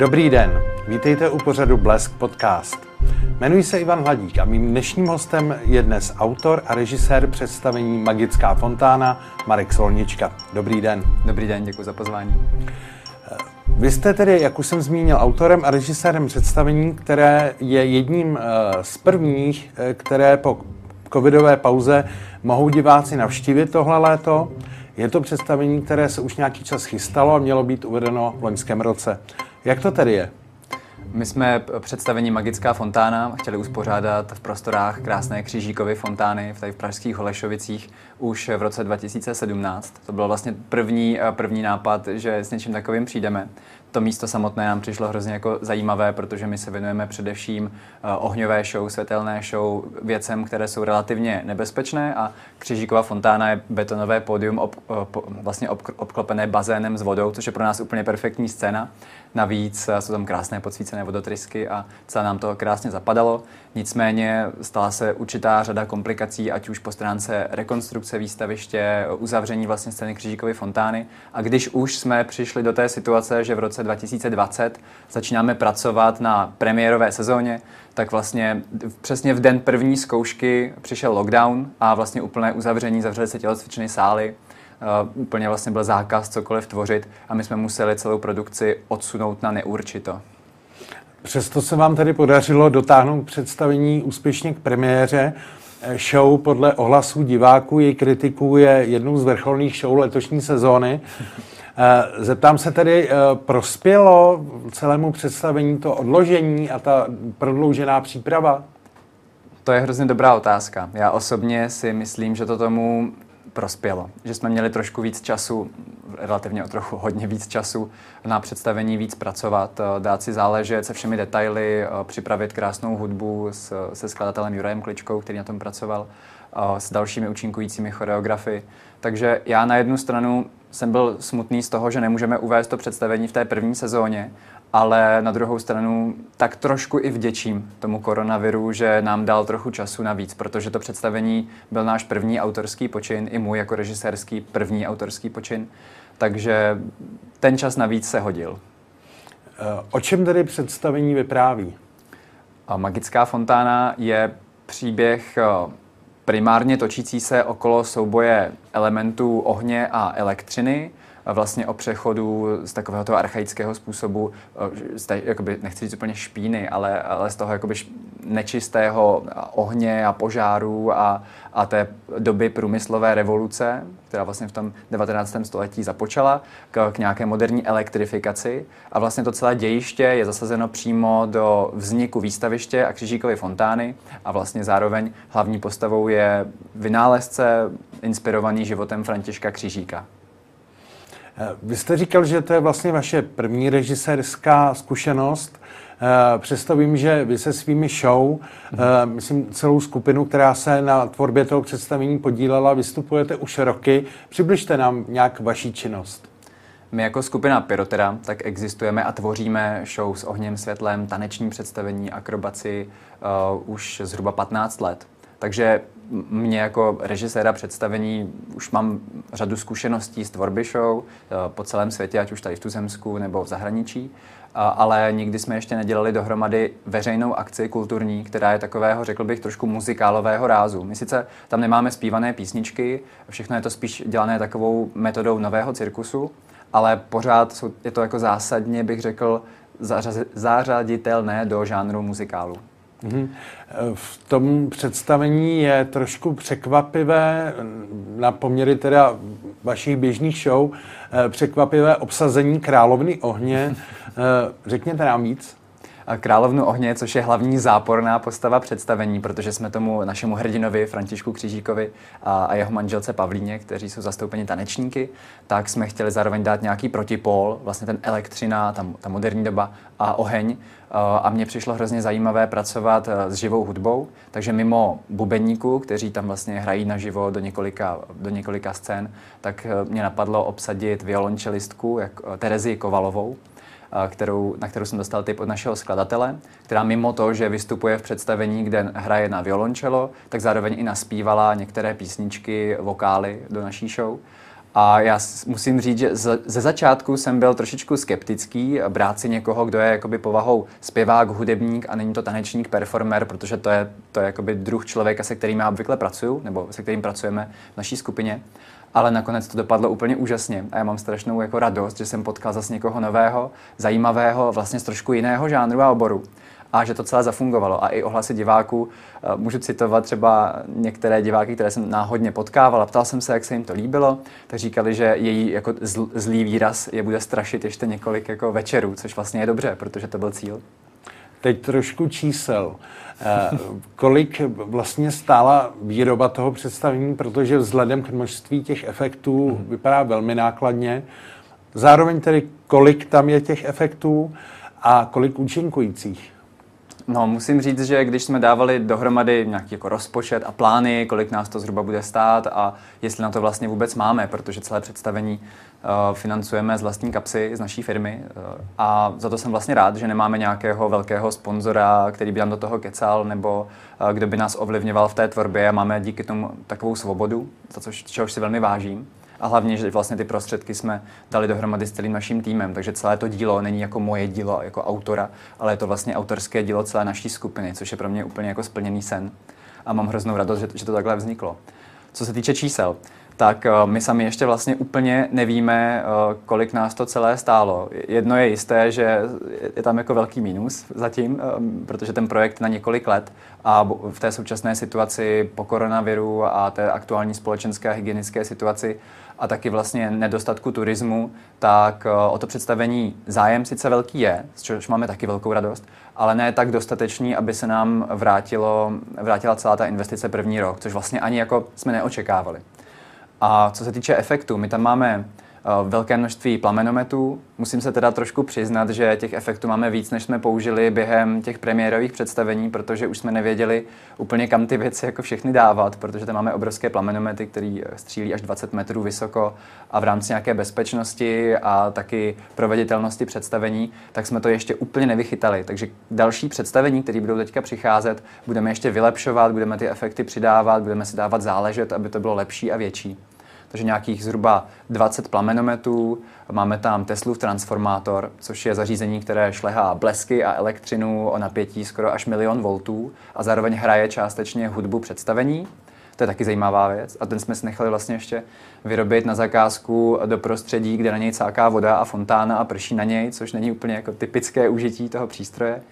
Dobrý den, vítejte u pořadu Blesk podcast. Jmenuji se Ivan Hladík a mým dnešním hostem je dnes autor a režisér představení Magická fontána Marek Solnička. Dobrý den. Dobrý den, děkuji za pozvání. Vy jste tedy, jak už jsem zmínil, autorem a režisérem představení, které je jedním eh, z prvních, eh, které po covidové pauze mohou diváci navštívit tohle léto. Je to představení, které se už nějaký čas chystalo a mělo být uvedeno v loňském roce. Jak to tedy je? My jsme představení Magická fontána chtěli uspořádat v prostorách krásné křížíkovy fontány tady v pražských Holešovicích už v roce 2017. To byl vlastně první, první nápad, že s něčím takovým přijdeme to místo samotné nám přišlo hrozně jako zajímavé, protože my se věnujeme především uh, ohňové show, světelné show, věcem, které jsou relativně nebezpečné a Křižíková fontána je betonové pódium ob, uh, po, vlastně ob, obklopené bazénem s vodou, což je pro nás úplně perfektní scéna. Navíc uh, jsou tam krásné podsvícené vodotrysky a celé nám to krásně zapadalo. Nicméně stala se určitá řada komplikací, ať už po stránce rekonstrukce výstaviště, uzavření vlastně scény Křižíkovy fontány. A když už jsme přišli do té situace, že v roce 2020 začínáme pracovat na premiérové sezóně, tak vlastně přesně v den první zkoušky přišel lockdown a vlastně úplné uzavření, zavřely se tělocvičné sály, Uh, úplně vlastně byl zákaz cokoliv tvořit a my jsme museli celou produkci odsunout na neurčito. Přesto se vám tedy podařilo dotáhnout představení úspěšně k premiéře. Show podle ohlasů diváků, její kritiků je jednou z vrcholných show letošní sezóny. Eh, zeptám se tedy, eh, prospělo celému představení to odložení a ta prodloužená příprava? To je hrozně dobrá otázka. Já osobně si myslím, že to tomu prospělo. Že jsme měli trošku víc času, relativně o trochu hodně víc času na představení víc pracovat, eh, dát si záležet se všemi detaily, připravit krásnou hudbu s, se skladatelem Jurajem Kličkou, který na tom pracoval, s dalšími účinkujícími choreografy. Takže já na jednu stranu jsem byl smutný z toho, že nemůžeme uvést to představení v té první sezóně, ale na druhou stranu tak trošku i vděčím tomu koronaviru, že nám dal trochu času navíc, protože to představení byl náš první autorský počin, i můj jako režisérský první autorský počin, takže ten čas navíc se hodil. O čem tedy představení vypráví? Magická fontána je příběh primárně točící se okolo souboje elementů ohně a elektřiny, vlastně o přechodu z takového toho archaického způsobu, eh, z té, jakoby, nechci říct úplně špíny, ale, ale z toho jakoby nečistého ohně a požáru a, a té doby průmyslové revoluce, která vlastně v tom 19. století započala, k, k nějaké moderní elektrifikaci. A vlastně to celé dějiště je zasazeno přímo do vzniku výstaviště a křižíkové fontány a vlastně zároveň hlavní postavou je vynálezce inspirovaný životem Františka Křižíka. Eh, vy jste říkal, že to je vlastně vaše první režisérská zkušenost. Eh, přesto vím, že vy se svými show, eh, myslím celou skupinu, která se na tvorbě toho představení podílela, vystupujete už roky. Přibližte nám nějak vaší činnost. My jako skupina Pyrotera tak existujeme a tvoříme show s ohněm, světlem, taneční představení, akrobaci uh, už zhruba 15 let. Takže mě jako režiséra představení už mám řadu zkušeností z tvorby show eh, po celém světě, ať už tady v Tuzemsku nebo v zahraničí, ale nikdy jsme ještě nedělali dohromady veřejnou akci kulturní, která je takového, řekl bych, trošku muzikálového rázu. My sice tam nemáme zpívané písničky, všechno je to spíš dělané takovou metodou nového cirkusu, ale pořád je to jako zásadně, bych řekl, zařaditelné do žánru muzikálu. Mm-hmm. V tom představení je trošku překvapivé, na poměry teda vašich běžných show, eh, překvapivé obsazení královny ohně. Eh, řekněte nám víc královnu ohně, což je hlavní záporná postava představení, protože jsme tomu našemu hrdinovi Františku Křížíkovi a, a jeho manželce Pavlíně, kteří jsou zastoupeni tanečníky, tak jsme chtěli zároveň dát nějaký protipol, vlastně ten elektřina, ta, ta moderní doba a oheň. A mně přišlo hrozně zajímavé pracovat s živou hudbou, takže mimo bubeníků, kteří tam vlastně hrají naživo do několika, do několika scén, tak mě napadlo obsadit violončelistku, jak Terezi Kovalovou, kterou, na kterou jsem dostal tip od našeho skladatele, která mimo to, že vystupuje v představení, kde hraje na violončelo, tak zároveň i naspívala některé písničky, vokály do naší show. A já musím říct, že ze začátku jsem byl trošičku skeptický brát si někoho, kdo je jakoby povahou zpěvák, hudebník a není to tanečník, performer, protože to je, to je jakoby druh člověka, se kterým já obvykle pracuju, nebo se kterým pracujeme v naší skupině. Ale nakonec to dopadlo úplně úžasně a já mám strašnou jako radost, že jsem potkal zase někoho nového, zajímavého, vlastně z trošku jiného žánru a oboru a že to celé zafungovalo. A i ohlasy diváků, eh, můžu citovat třeba některé diváky, které jsem náhodně potkával a ptal jsem se, jak se jim to líbilo, tak říkali, že její jako zlý výraz je bude strašit ještě několik jako večerů, což vlastně je dobře, protože to byl cíl. Teď trošku čísel. Eh, kolik vlastně stála výroba toho představení, protože vzhledem k množství těch efektů mm. vypadá velmi nákladně. Zároveň tedy, kolik tam je těch efektů a kolik účinkujících? No, musím říct, že když jsme dávali dohromady nějaký jako rozpočet a plány, kolik nás to zhruba bude stát a jestli na to vlastně vůbec máme, protože celé představení uh, financujeme z vlastní kapsy, z naší firmy uh, a za to jsem vlastně rád, že nemáme nějakého velkého sponzora, který by nám do toho kecal nebo uh, kdo by nás ovlivňoval v té tvorbě. A máme díky tomu takovou svobodu, za což, čehož si velmi vážím a hlavně, že vlastně ty prostředky jsme dali dohromady s celým naším týmem, takže celé to dílo není jako moje dílo jako autora, ale je to vlastně autorské dílo celé naší skupiny, což je pro mě úplně jako splněný sen a mám hroznou radost, že, že to takhle vzniklo. Co se týče čísel, tak uh, my sami ještě vlastně úplně nevíme, uh, kolik nás to celé stálo. Jedno je jisté, že je tam jako velký mínus zatím, uh, protože ten projekt na několik let a v té současné situaci po koronaviru a té aktuální společenské a hygienické situaci a taky vlastně nedostatku turismu, tak o to představení zájem sice velký je, z čehož máme taky velkou radost, ale ne tak dostatečný, aby se nám vrátilo, vrátila celá ta investice první rok, což vlastně ani jako jsme neočekávali. A co se týče efektu, my tam máme Eh, velké množství plamenometů. Musím se teda trošku přiznat, že těch efektů máme víc, než jsme použili během těch premiérových představení, protože už jsme nevěděli úplně kam ty věci jako všechny dávat, protože tam máme obrovské plamenomety, které eh, střílí až 20 metrů vysoko a v rámci nějaké bezpečnosti a taky proveditelnosti představení, tak jsme to ještě úplně nevychytali. Takže další představení, které budou teďka přicházet, budeme ještě vylepšovat, budeme ty efekty přidávat, budeme si dávat záležet, aby to bylo lepší a větší takže nějakých zhruba 20 plamenometů. Máme tam Teslův transformátor, což je zařízení, které šlehá blesky a elektřinu o napětí skoro až milion voltů a zároveň hraje částečně hudbu představení. To je taky zajímavá věc. A ten jsme si nechali vlastně ještě vyrobit na zakázku do prostředí, kde na něj cáká voda a fontána a prší na něj, což není úplně jako typické užití toho přístroje.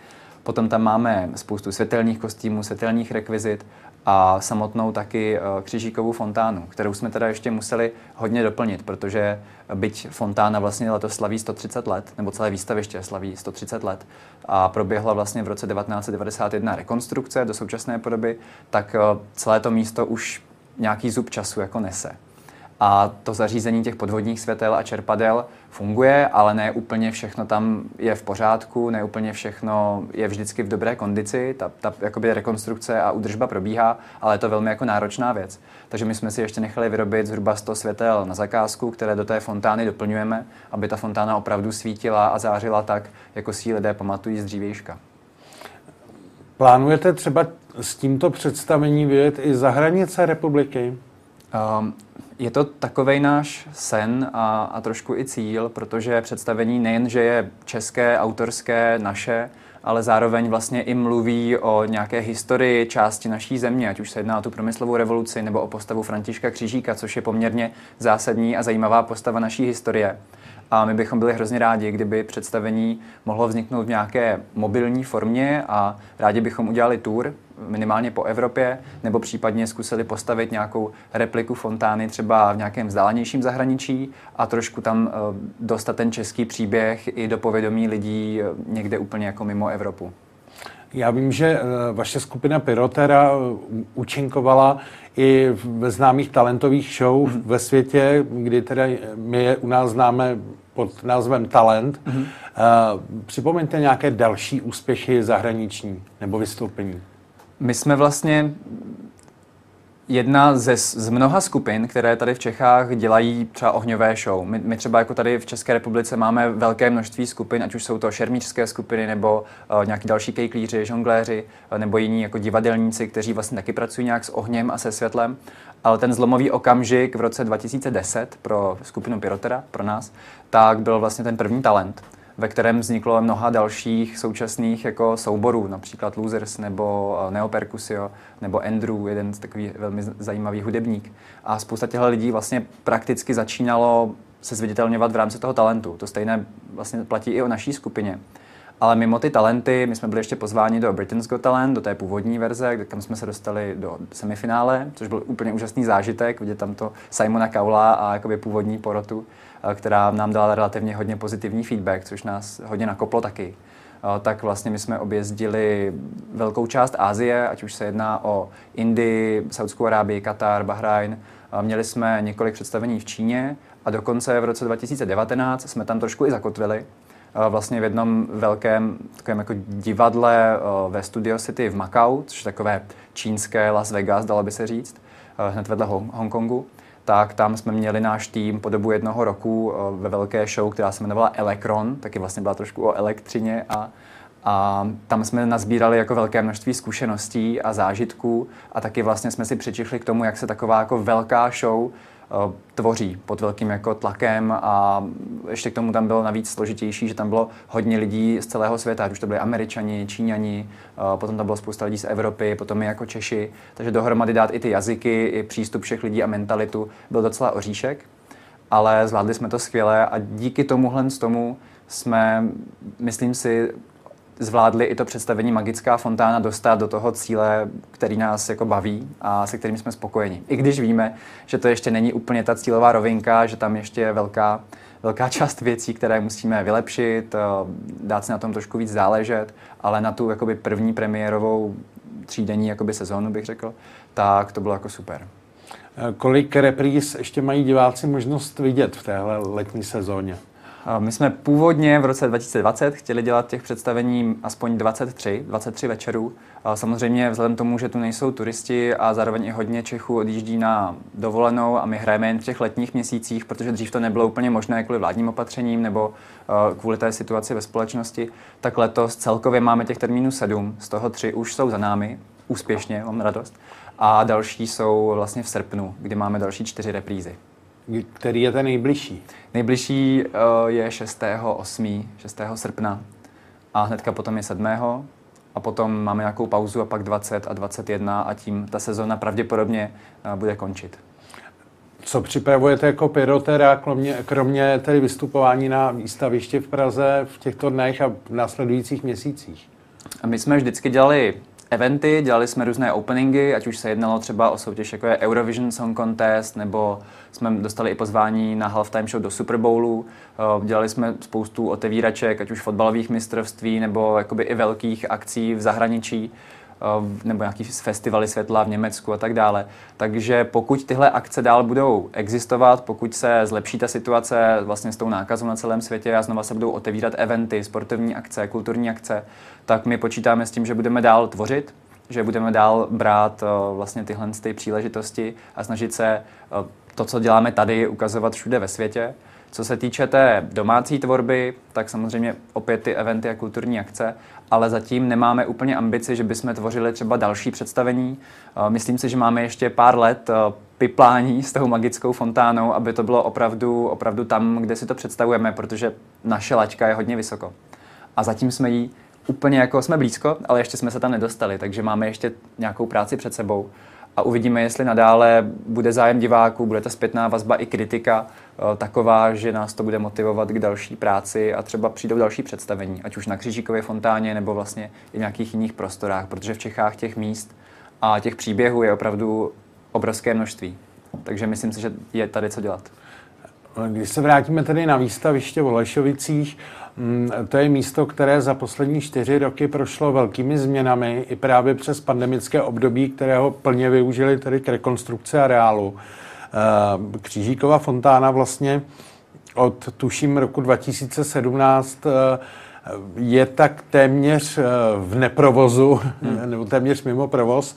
Potom tam máme spoustu světelných kostýmů, světelných rekvizit a samotnou taky eh, křižíkovou fontánu, kterou jsme teda ještě museli hodně doplnit, protože byť fontána vlastně letos slaví 130 let, nebo celé výstaviště slaví 130 let a proběhla vlastně v roce 1991 rekonstrukce do současné podoby, tak eh, celé to místo už nějaký zub času jako nese a to zařízení těch podvodních světel a čerpadel funguje, ale ne úplně všechno tam je v pořádku, ne úplně všechno je vždycky v dobré kondici, ta, ta jakoby rekonstrukce a údržba probíhá, ale je to velmi jako náročná věc. Takže my jsme si ještě nechali vyrobit zhruba 100 světel na zakázku, které do té fontány doplňujeme, aby ta fontána opravdu svítila a zářila tak, jako si lidé pamatují z dřívějška. Plánujete třeba s tímto představením vyjet i za hranice republiky? Um, je to takový náš sen a, a trošku i cíl, protože představení nejen, že je české, autorské, naše, ale zároveň vlastně i mluví o nějaké historii části naší země, ať už se jedná o tu promyslovou revoluci nebo o postavu Františka Křížíka, což je poměrně zásadní a zajímavá postava naší historie. A my bychom byli hrozně rádi, kdyby představení mohlo vzniknout v nějaké mobilní formě a rádi bychom udělali tour minimálně po Evropě, nebo případně zkusili postavit nějakou repliku fontány třeba v nějakém vzdálenějším zahraničí a trošku tam eh, dostat ten český příběh i do povědomí lidí eh, někde úplně jako mimo Evropu. Já vím, že eh, vaše skupina Pyrotera účinkovala i ve známých talentových show mm. ve světě, kdy teda my je u nás známe pod názvem Talent. Mm. Uh, připomeňte nějaké další úspěchy zahraniční nebo vystoupení. My jsme vlastně jedna ze, z mnoha skupin, které tady v Čechách dělají třeba ohňové show. My, my třeba jako tady v České republice máme velké množství skupin, ať už jsou to šermířské skupiny nebo uh, nějaký další kejklíři, žongléři uh, nebo jiní jako divadelníci, kteří vlastně taky pracují nějak s ohněm a se světlem. Ale ten zlomový okamžik v roce 2010 pro skupinu Pyrotera, pro nás, tak byl vlastně ten první talent ve kterém vzniklo mnoha dalších současných jako souborů, například Losers nebo eh, Neopercusio nebo Andrew, jeden z takových velmi zajímavý hudebník. A spousta těchto lidí vlastně prakticky začínalo se zviditelňovat v rámci toho talentu. To stejné vlastně platí i o naší skupině. Ale mimo ty talenty, my jsme byli ještě pozváni do Britain's Got Talent, do té původní verze, kam jsme se dostali do semifinále, což byl úplně úžasný zážitek, vidět tam to Simona Kaula a jakoby původní porotu, která nám dala relativně hodně pozitivní feedback, což nás hodně nakoplo taky. Eh, tak vlastně my jsme objezdili velkou část Asie, ať už se jedná o Indii, Saudskou Arábii, Katar, Bahrajn. Eh, měli jsme několik představení v Číně a dokonce v roce 2019 jsme tam trošku i zakotvili, vlastně v jednom velkém takovém jako divadle ve Studio City v Macau, což je takové čínské Las Vegas, dalo by se říct, hned vedle Hongkongu tak tam jsme měli náš tým po dobu jednoho roku ve velké show, která se jmenovala Electron, taky vlastně byla trošku o elektřině a, a tam jsme nazbírali jako velké množství zkušeností a zážitků a taky vlastně jsme si přičichli k tomu, jak se taková jako velká show Eh, tvoří pod velkým jako tlakem a ještě k tomu tam bylo navíc složitější, že tam bylo hodně lidí z celého světa, ať už to byli američani, číňani, eh, potom tam bylo spousta lidí z Evropy, potom i jako Češi, takže dohromady dát i ty jazyky, i přístup všech lidí a mentalitu byl docela oříšek, ale zvládli jsme to skvěle a díky tomuhle z tomu jsme, myslím si, zvládli i to představení Magická fontána dostat do toho cíle, který nás jako baví a se kterým jsme spokojeni. I když víme, že to ještě není úplně ta cílová rovinka, že tam ještě je velká, velká část věcí, které musíme vylepšit, eh, dát si na tom trošku víc záležet, ale na tu jakoby první premiérovou třídenní jakoby sezónu bych řekl, tak to bylo jako super. Eh, kolik repríz ještě mají diváci možnost vidět v téhle letní sezóně? My jsme původně v roce 2020 chtěli dělat těch představení aspoň 23, 23 večerů. Samozřejmě vzhledem tomu, že tu nejsou turisti a zároveň i hodně Čechů odjíždí na dovolenou a my hrajeme jen v těch letních měsících, protože dřív to nebylo úplně možné kvůli vládním opatřením nebo kvůli té situaci ve společnosti, tak letos celkově máme těch termínů sedm, z toho tři už jsou za námi, úspěšně, mám radost. A další jsou vlastně v srpnu, kdy máme další čtyři reprízy. Který je ten nejbližší? Nejbližší uh, je 6. 8. 6. srpna a hnedka potom je 7. a potom máme nějakou pauzu a pak 20 a 21 a tím ta sezóna pravděpodobně uh, bude končit. Co připravujete jako pyrotera, kromě, kromě tedy vystupování na výstavišti v Praze v těchto dnech a v následujících měsících? A my jsme vždycky dělali eventy, dělali jsme různé openingy, ať už se jednalo třeba o soutěž jako je Eurovision Song Contest, nebo jsme dostali i pozvání na halftime show do Super Bowlu. Eh, dělali jsme spoustu otevíraček, ať už fotbalových mistrovství, nebo jakoby i velkých akcí v zahraničí nebo nějaký festivaly světla v Německu a tak dále. Takže pokud tyhle akce dál budou existovat, pokud se zlepší ta situace vlastně s tou nákazou na celém světě a znova se budou otevírat eventy, sportovní akce, kulturní akce, tak my počítáme s tím, že budeme dál tvořit, že budeme dál brát uh, vlastně tyhle ty příležitosti a snažit se uh, to, co děláme tady, ukazovat všude ve světě. Co se týče té domácí tvorby, tak samozřejmě opět ty eventy a kulturní akce, ale zatím nemáme úplně ambici, že bychom tvořili třeba další představení. Uh, myslím si, že máme ještě pár let piplání s tou magickou fontánou, aby to bylo opravdu, opravdu tam, kde si to představujeme, protože naše laťka je hodně vysoko. A zatím jsme ji úplně jako jsme blízko, ale ještě jsme se tam nedostali, takže máme ještě nějakou práci před sebou a uvidíme, jestli nadále bude zájem diváků, bude ta zpětná vazba i kritika eh, taková, že nás to bude motivovat k další práci a třeba přijdou další představení, ať už na Křížíkově fontáně nebo vlastně i v nějakých jiných prostorách, protože v Čechách těch míst a těch příběhů je opravdu obrovské množství. Takže myslím si, že je tady co dělat. Když se vrátíme tedy na výstaviště v Olešovicích, mm, to je místo, které za poslední čtyři roky prošlo velkými změnami i právě přes pandemické období, kterého plně využili tedy k rekonstrukci areálu. Eh, Křížíková fontána vlastně od tuším roku 2017 eh, je tak téměř eh, v neprovozu, hmm. nebo téměř mimo provoz.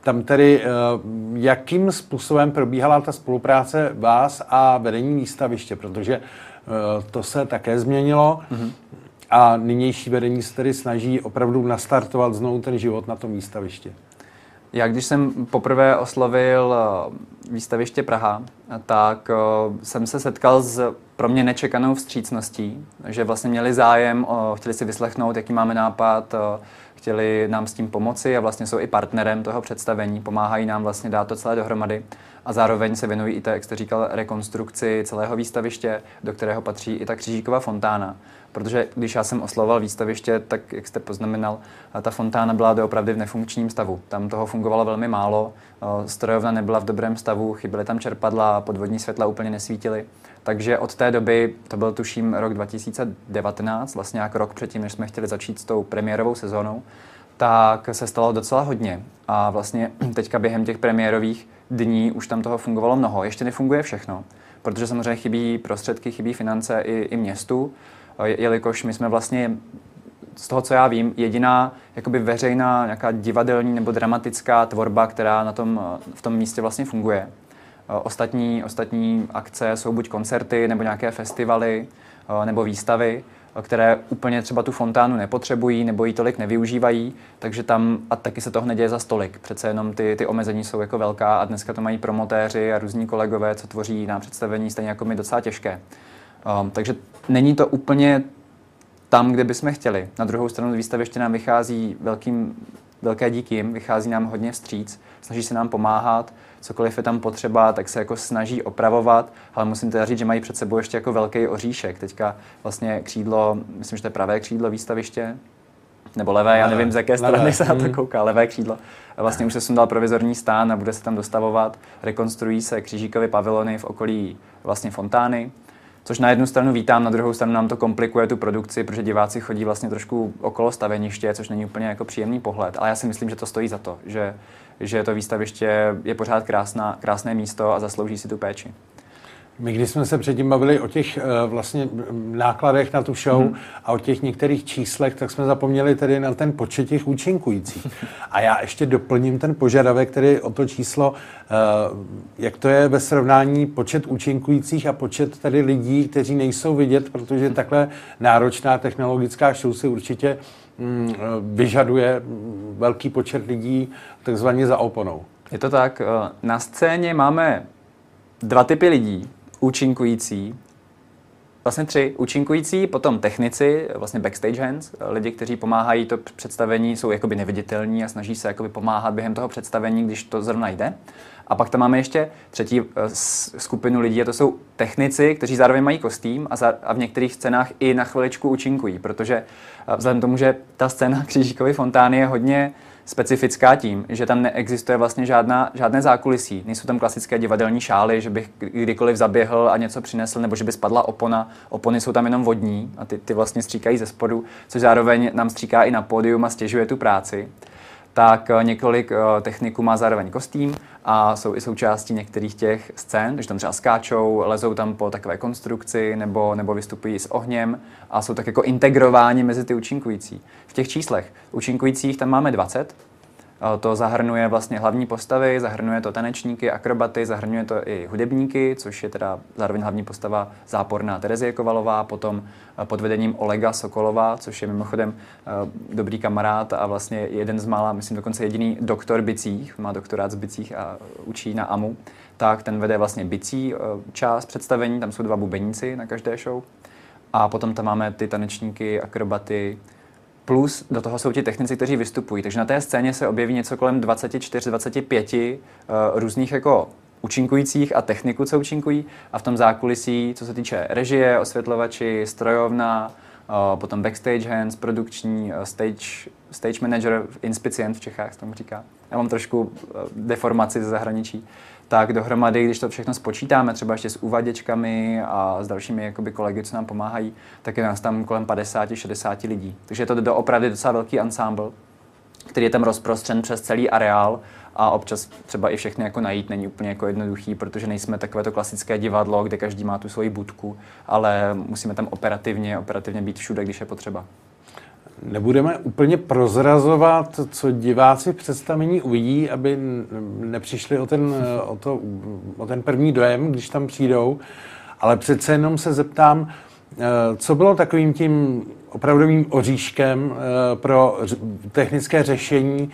tam tedy, jakým způsobem probíhala ta spolupráce vás a vedení výstaviště, protože to se také změnilo. Mm-hmm. A nynější vedení se tedy snaží opravdu nastartovat znovu ten život na tom výstavišti. Já když jsem poprvé oslovil eh, výstaviště Praha, tak eh, jsem se setkal s pro mě nečekanou vstřícností, že vlastně měli zájem, chtěli si vyslechnout, jaký máme nápad, eh, chtěli nám s tím pomoci a vlastně jsou i partnerem toho představení, pomáhají nám vlastně dát to celé dohromady a zároveň se věnují i té, jak jste říkal, rekonstrukci celého výstaviště, do kterého patří i ta křížíková fontána. Protože když já jsem oslovoval výstaviště, tak jak jste poznamenal, ta fontána byla doopravdy v nefunkčním stavu. Tam toho fungovalo velmi málo, strojovna nebyla v dobrém stavu, chyběly tam čerpadla, podvodní světla úplně nesvítily. Takže od té doby, to byl tuším rok 2019, vlastně jak rok předtím, než jsme chtěli začít s tou premiérovou sezónou, tak se stalo docela hodně. A vlastně teďka během těch premiérových dní už tam toho fungovalo mnoho. Ještě nefunguje všechno, protože samozřejmě chybí prostředky, chybí finance i, i městu, jelikož my jsme vlastně z toho, co já vím, jediná jakoby veřejná nějaká divadelní nebo dramatická tvorba, která na tom, v tom místě vlastně funguje. Ostatní, ostatní akce jsou buď koncerty, nebo nějaké festivaly, nebo výstavy, které úplně třeba tu fontánu nepotřebují nebo ji tolik nevyužívají, takže tam a taky se toho neděje za stolik. Přece jenom ty, ty omezení jsou jako velká a dneska to mají promotéři a různí kolegové, co tvoří na představení, stejně jako my docela těžké. Um, takže není to úplně tam, kde bychom chtěli. Na druhou stranu výstaviště nám vychází velkým, velké díky jim, vychází nám hodně vstříc, snaží se nám pomáhat, cokoliv je tam potřeba, tak se jako snaží opravovat, ale musím teda říct, že mají před sebou ještě jako velký oříšek. Teďka vlastně křídlo, myslím, že to je pravé křídlo výstaviště, nebo levé, já nevím, z jaké levé. strany se na to hmm. kouká, levé křídlo. Vlastně už se sundal provizorní stán a bude se tam dostavovat. Rekonstruují se křížíkové pavilony v okolí vlastně fontány. Což na jednu stranu vítám, na druhou stranu nám to komplikuje tu produkci, protože diváci chodí vlastně trošku okolo staveniště, což není úplně jako příjemný pohled. Ale já si myslím, že to stojí za to, že, že to výstaviště je pořád krásná, krásné místo a zaslouží si tu péči. My když jsme se předtím bavili o těch uh, vlastně nákladech na tu show hmm. a o těch některých číslech, tak jsme zapomněli tedy na ten počet těch účinkujících. A já ještě doplním ten požadavek, tedy o to číslo, uh, jak to je ve srovnání počet účinkujících a počet tedy lidí, kteří nejsou vidět, protože takhle náročná technologická show si určitě vyžaduje velký počet lidí takzvaně za oponou. Je to tak. Na scéně máme dva typy lidí účinkující, vlastně tři účinkující, potom technici, vlastně backstage hands, lidi, kteří pomáhají to představení, jsou jakoby neviditelní a snaží se jakoby pomáhat během toho představení, když to zrovna jde. A pak tam máme ještě třetí eh, skupinu lidí, a to jsou technici, kteří zároveň mají kostým a, za, a v některých scénách i na chviličku účinkují, protože eh, vzhledem tomu, že ta scéna Křížíkovy fontány je hodně specifická tím, že tam neexistuje vlastně žádná, žádné zákulisí. Nejsou tam klasické divadelní šály, že bych kdykoliv zaběhl a něco přinesl, nebo že by spadla opona. Opony jsou tam jenom vodní a ty, ty vlastně stříkají ze spodu, což zároveň nám stříká i na pódium a stěžuje tu práci tak eh, několik eh, techniků má zároveň kostým a jsou i součástí některých těch scén, když tam třeba skáčou, lezou tam po takové konstrukci nebo, nebo vystupují s ohněm a jsou tak jako integrováni mezi ty účinkující. V těch číslech účinkujících tam máme 20, to zahrnuje vlastně hlavní postavy, zahrnuje to tanečníky, akrobaty, zahrnuje to i hudebníky, což je teda zároveň hlavní postava záporná Terezie Kovalová, potom eh, pod vedením Olega Sokolova, což je mimochodem eh, dobrý kamarád a vlastně jeden z mála, myslím dokonce jediný doktor bicích, má doktorát z bicích a učí na AMU, tak ten vede vlastně bicí eh, část představení, tam jsou dva bubeníci na každé show. A potom tam máme ty tanečníky, akrobaty, Plus do toho jsou ti technici, kteří vystupují. Takže na té scéně se objeví něco kolem 24-25 uh, eh, různých jako účinkujících a techniků, co účinkují. A v tom zákulisí, co se týče režie, osvětlovači, strojovna, uh, potom backstage hands, produkční, uh, stage, stage manager, inspicient v Čechách, tomu říká. Já mám trošku uh, deformaci ze zahraničí tak dohromady, když to všechno spočítáme, třeba ještě s uvaděčkami a s dalšími jakoby, kolegy, co nám pomáhají, tak je nás tam kolem 50-60 lidí. Takže je to doopravdy docela velký ensemble, který je tam rozprostřen přes celý areál a občas třeba i všechny jako najít není úplně jako jednoduchý, protože nejsme takové to klasické divadlo, kde každý má tu svoji budku, ale musíme tam operativně, operativně být všude, když je potřeba. Nebudeme úplně prozrazovat, co diváci v představení uvidí, aby nepřišli o ten, o, to, o ten první dojem, když tam přijdou, ale přece jenom se zeptám, eh, co bylo takovým tím opravdovým oříškem eh, pro technické řešení,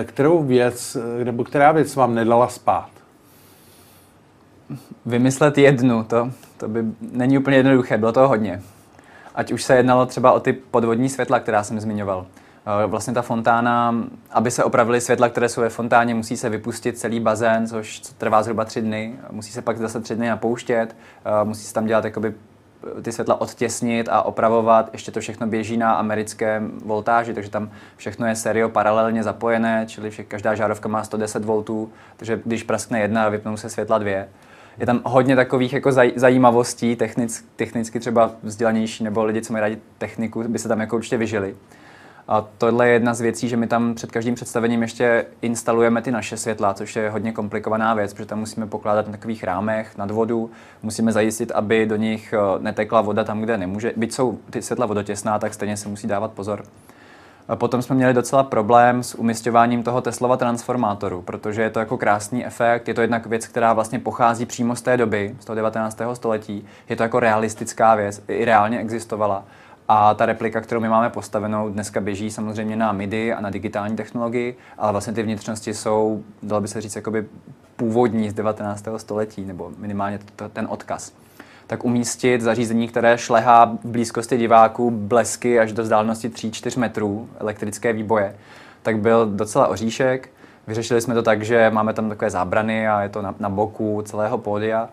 eh, kterou věc, nebo která věc vám nedala spát? Vymyslet jednu, to, to by není úplně jednoduché, bylo to hodně. Ať už se jednalo třeba o ty podvodní světla, která jsem zmiňoval. Eh, vlastně ta fontána, aby se opravily světla, které jsou ve fontáně, musí se vypustit celý bazén, což trvá zhruba tři dny. Musí se pak zase tři dny napouštět, eh, musí se tam dělat jakoby eh, ty světla odtěsnit a opravovat. Ještě to všechno běží na americké voltáži, takže tam všechno je serio paralelně zapojené, čili vše, každá žárovka má 110 V, takže když praskne jedna, vypnou se světla dvě je tam hodně takových jako zaj, zajímavostí, technic, technicky třeba vzdělanější nebo lidi, co mají rádi techniku, by se tam jako určitě vyžili. A tohle je jedna z věcí, že my tam před každým představením ještě instalujeme ty naše světla, což je hodně komplikovaná věc, protože tam musíme pokládat na takových rámech nad vodu, musíme zajistit, aby do nich eh, netekla voda tam, kde nemůže. Byť jsou ty světla vodotěsná, tak stejně se musí dávat pozor. Potom jsme měli docela problém s umistováním toho Teslova transformátoru, protože je to jako krásný efekt, je to jednak věc, která vlastně pochází přímo z té doby, z toho 19. století, je to jako realistická věc, i reálně existovala. A ta replika, kterou my máme postavenou, dneska běží samozřejmě na MIDI a na digitální technologii, ale vlastně ty vnitřnosti jsou, dalo by se říct, jakoby původní z 19. století, nebo minimálně ten odkaz tak umístit zařízení, které šlehá v blízkosti diváků blesky až do vzdálenosti 3-4 metrů elektrické výboje, tak byl docela oříšek. Vyřešili jsme to tak, že máme tam takové zábrany a je to na, na boku celého pódia.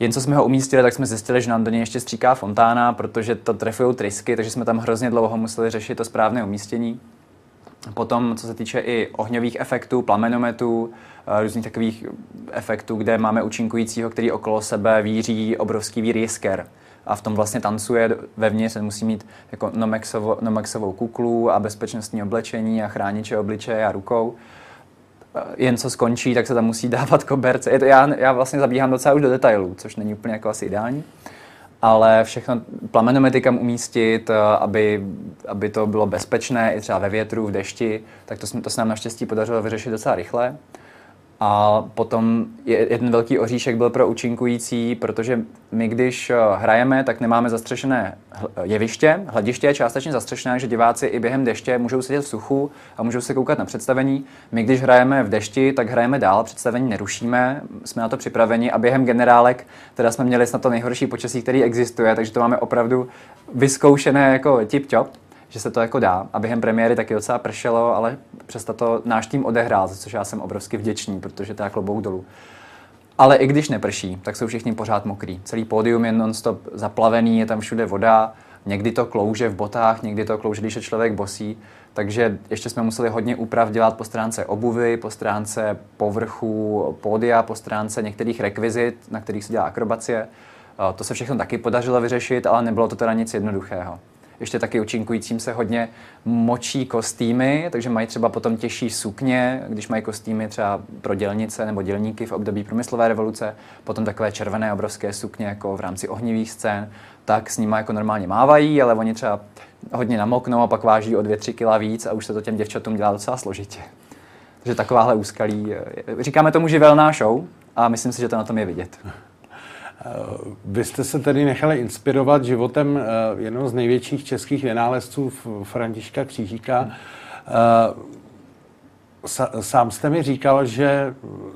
Jen co jsme ho umístili, tak jsme zjistili, že nám do něj ještě stříká fontána, protože to trefují trysky, takže jsme tam hrozně dlouho museli řešit to správné umístění. Potom, co se týče i ohňových efektů, plamenometů, eh, různých takových efektů, kde máme účinkujícího, který okolo sebe víří obrovský vír jisker a v tom vlastně tancuje vevnitř, musí mít jako Nomexovo, Nomexovou kuklu a bezpečnostní oblečení a chrániče obličeje a rukou. Eh, jen co skončí, tak se tam musí dávat koberce. Je to, já, já vlastně zabíhám docela už do detailů, což není úplně jako asi ideální ale všechno plamenomety kam umístit, eh, aby, aby to bylo bezpečné i třeba ve větru, v dešti, tak to, to se nám naštěstí podařilo vyřešit docela rychle. A potom jeden velký oříšek byl pro účinkující, protože my, když eh, hrajeme, tak nemáme zastřešené jeviště. Hlediště je částečně zastřešené, že diváci i během deště můžou sedět v suchu a můžou se koukat na představení. My, když hrajeme v dešti, tak hrajeme dál, představení nerušíme, jsme na to připraveni a během generálek teda jsme měli snad to nejhorší počasí, který existuje, takže to máme opravdu vyzkoušené jako tip-top že se to jako dá. A během premiéry taky docela pršelo, ale přesto to náš tým odehrál, za což já jsem obrovsky vděčný, protože to je klobouk dolů. Ale i když neprší, tak jsou všichni pořád mokrý. Celý pódium je non-stop zaplavený, je tam všude voda, někdy to klouže v botách, někdy to klouže, když je člověk bosí. Takže ještě jsme museli hodně úprav dělat po stránce obuvy, po stránce povrchu pódia, po stránce některých rekvizit, na kterých se dělá akrobacie. To se všechno taky podařilo vyřešit, ale nebylo to teda nic jednoduchého ještě taky účinkujícím se hodně močí kostýmy, takže mají třeba potom těžší sukně, když mají kostýmy třeba pro dělnice nebo dělníky v období průmyslové revoluce, potom takové červené obrovské sukně jako v rámci ohnivých scén, tak s nimi jako normálně mávají, ale oni třeba hodně namoknou a pak váží o 2-3 kg víc a už se to těm děvčatům dělá docela složitě. Takže takováhle úskalí. Říkáme tomu živelná show a myslím si, že to na tom je vidět. Vy jste se tedy nechali inspirovat životem eh, jednoho z největších českých vynálezců Františka Křížíka. Eh, sám jste mi říkal, že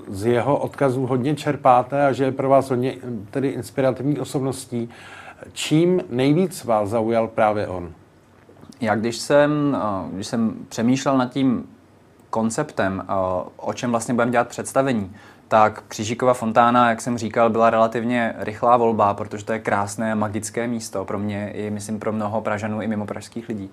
z jeho odkazů hodně čerpáte a že je pro vás hodně tedy inspirativní osobností. Čím nejvíc vás zaujal právě on? Já když jsem, eh, když jsem přemýšlel nad tím konceptem, o čem vlastně budeme dělat představení, tak Křížíkova fontána, jak jsem říkal, byla relativně rychlá volba, protože to je krásné, magické místo pro mě i, myslím, pro mnoho Pražanů i mimo pražských lidí.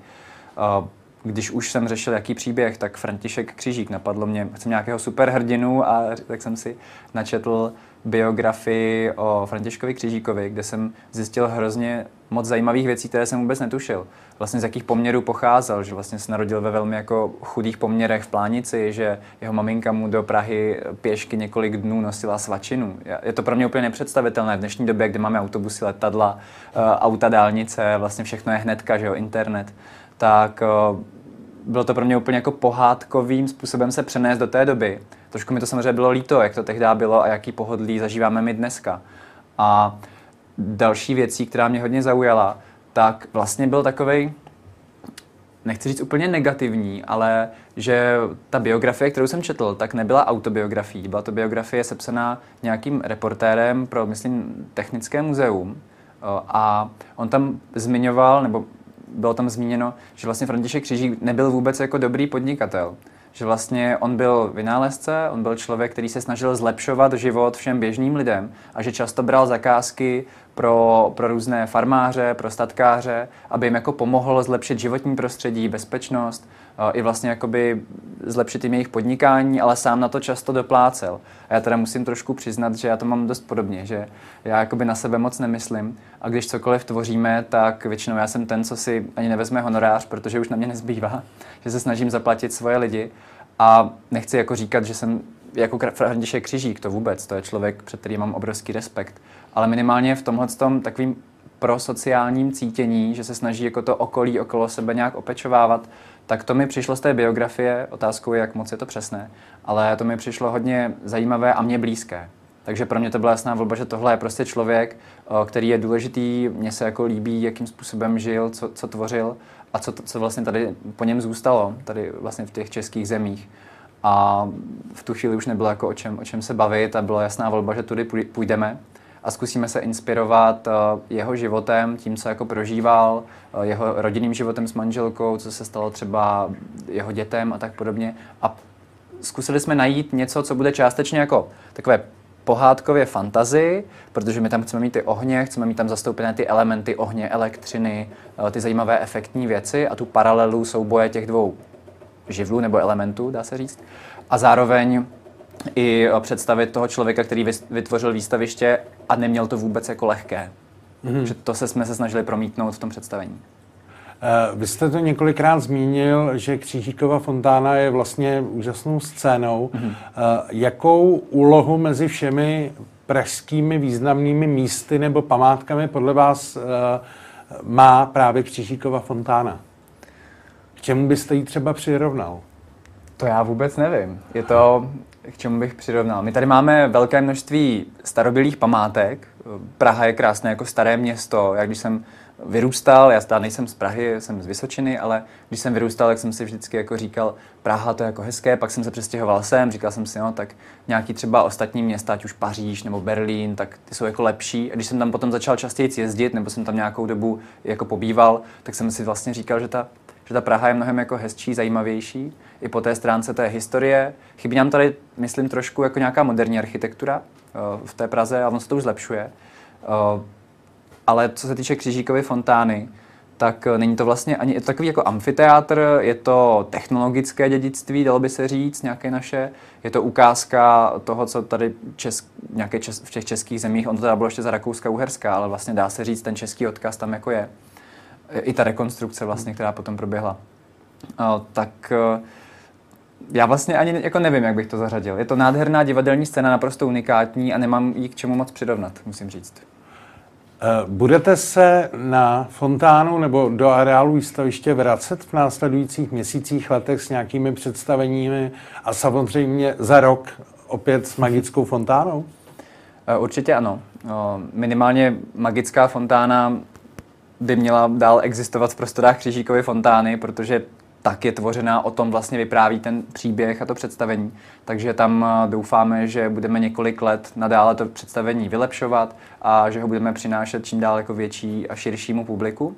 Když už jsem řešil, jaký příběh, tak František Křížík napadlo mě, jsem nějakého superhrdinu a tak jsem si načetl biografii o Františkovi Křížíkovi, kde jsem zjistil hrozně moc zajímavých věcí, které jsem vůbec netušil. Vlastně z jakých poměrů pocházel, že vlastně se narodil ve velmi jako chudých poměrech v Plánici, že jeho maminka mu do Prahy pěšky několik dnů nosila svačinu. Je to pro mě úplně nepředstavitelné v dnešní době, kdy máme autobusy, letadla, eh, auta, dálnice, vlastně všechno je hnedka, že jo, internet tak uh, bylo to pro mě úplně jako pohádkovým způsobem se přenést do té doby. Trošku mi to samozřejmě bylo líto, jak to tehdy bylo a jaký pohodlí zažíváme my dneska. A další věcí, která mě hodně zaujala, tak vlastně byl takový nechci říct úplně negativní, ale že ta biografie, kterou jsem četl, tak nebyla autobiografií. Byla to biografie sepsaná nějakým reportérem pro, myslím, Technické muzeum. A on tam zmiňoval, nebo bylo tam zmíněno, že vlastně František Křižík nebyl vůbec jako dobrý podnikatel. Že vlastně on byl vynálezce, on byl člověk, který se snažil zlepšovat život všem běžným lidem a že často bral zakázky pro, pro různé farmáře, pro statkáře, aby jim jako pomohl zlepšit životní prostředí, bezpečnost, i vlastně jakoby zlepšit jim jejich podnikání, ale sám na to často doplácel. A já teda musím trošku přiznat, že já to mám dost podobně, že já jakoby na sebe moc nemyslím. A když cokoliv tvoříme, tak většinou já jsem ten, co si ani nevezme honorář, protože už na mě nezbývá, že se snažím zaplatit svoje lidi. A nechci jako říkat, že jsem jako František Křižík, to vůbec, to je člověk, před kterým mám obrovský respekt, ale minimálně v tomhle tom takovým prosociálním cítění, že se snaží jako to okolí okolo sebe nějak opečovávat, tak to mi přišlo z té biografie, otázkou je, jak moc je to přesné, ale to mi přišlo hodně zajímavé a mě blízké. Takže pro mě to byla jasná volba, že tohle je prostě člověk, který je důležitý, mně se jako líbí, jakým způsobem žil, co, co tvořil a co, co vlastně tady po něm zůstalo, tady vlastně v těch českých zemích. A v tu chvíli už nebylo jako o čem, o čem se bavit a byla jasná volba, že tudy půjdeme a zkusíme se inspirovat eh, jeho životem, tím, co jako prožíval, eh, jeho rodinným životem s manželkou, co se stalo třeba jeho dětem a tak podobně. A zkusili jsme najít něco, co bude částečně jako takové pohádkově fantazy, protože my tam chceme mít ty ohně, chceme mít tam zastoupené ty elementy ohně, elektřiny, eh, ty zajímavé efektní věci a tu paralelu souboje těch dvou živlů nebo elementů, dá se říct. A zároveň i představit toho člověka, který vytvořil výstaviště a neměl to vůbec jako lehké. Mm-hmm. Že to se jsme se snažili promítnout v tom představení. Eh, vy jste to několikrát zmínil, že Křížíkova fontána je vlastně úžasnou scénou. Mm-hmm. Jakou úlohu mezi všemi pražskými významnými místy nebo památkami podle vás má právě Křížíkova fontána? K čemu byste ji třeba přirovnal? To já vůbec nevím. Je to, k čemu bych přirovnal. My tady máme velké množství starobilých památek. Praha je krásné jako staré město. Já když jsem vyrůstal, já stále nejsem z Prahy, jsem z Vysočiny, ale když jsem vyrůstal, tak jsem si vždycky jako říkal, Praha to je jako hezké, pak jsem se přestěhoval sem, říkal jsem si, no tak nějaký třeba ostatní města, ať už Paříž nebo Berlín, tak ty jsou jako lepší. A když jsem tam potom začal častěji jezdit, nebo jsem tam nějakou dobu jako pobýval, tak jsem si vlastně říkal, že ta že ta Praha je mnohem jako hezčí, zajímavější. I po té stránce té historie. Chybí nám tady, myslím, trošku jako nějaká moderní architektura uh, v té Praze a ono se to už zlepšuje. Uh, ale co se týče Křižíkovy fontány, tak uh, není to vlastně ani je to takový jako amfiteátr, je to technologické dědictví, dalo by se říct, nějaké naše. Je to ukázka toho, co tady česk, nějaké čes, v těch českých zemích, on to teda bylo ještě za Rakouska-Uherská, ale vlastně dá se říct, ten český odkaz tam jako je i ta rekonstrukce vlastně, která potom proběhla. Tak e, já vlastně ani jako nevím, jak bych to zařadil. Je to nádherná divadelní scéna, naprosto unikátní a nemám jí k čemu moc přirovnat, musím říct. E, budete se na fontánu nebo do areálu výstaviště vracet v následujících měsících, letech s nějakými představeními a samozřejmě za rok opět s magickou fontánou? E, určitě ano. Minimálně magická fontána by měla dál existovat v prostorách Křižíkovy fontány, protože tak je tvořená, o tom vlastně vypráví ten příběh a to představení. Takže tam eh, doufáme, že budeme několik let nadále to představení vylepšovat a že ho budeme přinášet čím dál jako větší a širšímu publiku.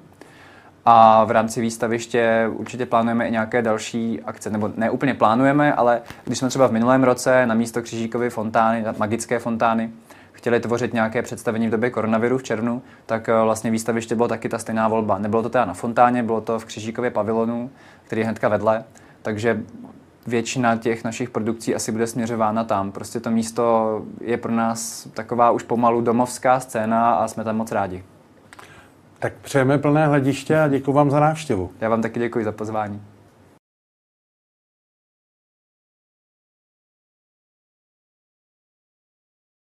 A v rámci výstaviště určitě plánujeme i nějaké další akce, nebo ne úplně plánujeme, ale když jsme třeba v minulém roce na místo Křižíkovy fontány, magické fontány, chtěli tvořit nějaké představení v době koronaviru v červnu, tak eh, vlastně výstaviště bylo taky ta stejná volba. Nebylo to teda na Fontáně, bylo to v Křižíkově pavilonu, který je hnedka vedle, takže většina těch našich produkcí asi bude směřována tam. Prostě to místo je pro nás taková už pomalu domovská scéna a jsme tam moc rádi. Tak přejeme plné hlediště a děkuji vám za návštěvu. Já vám taky děkuji za pozvání.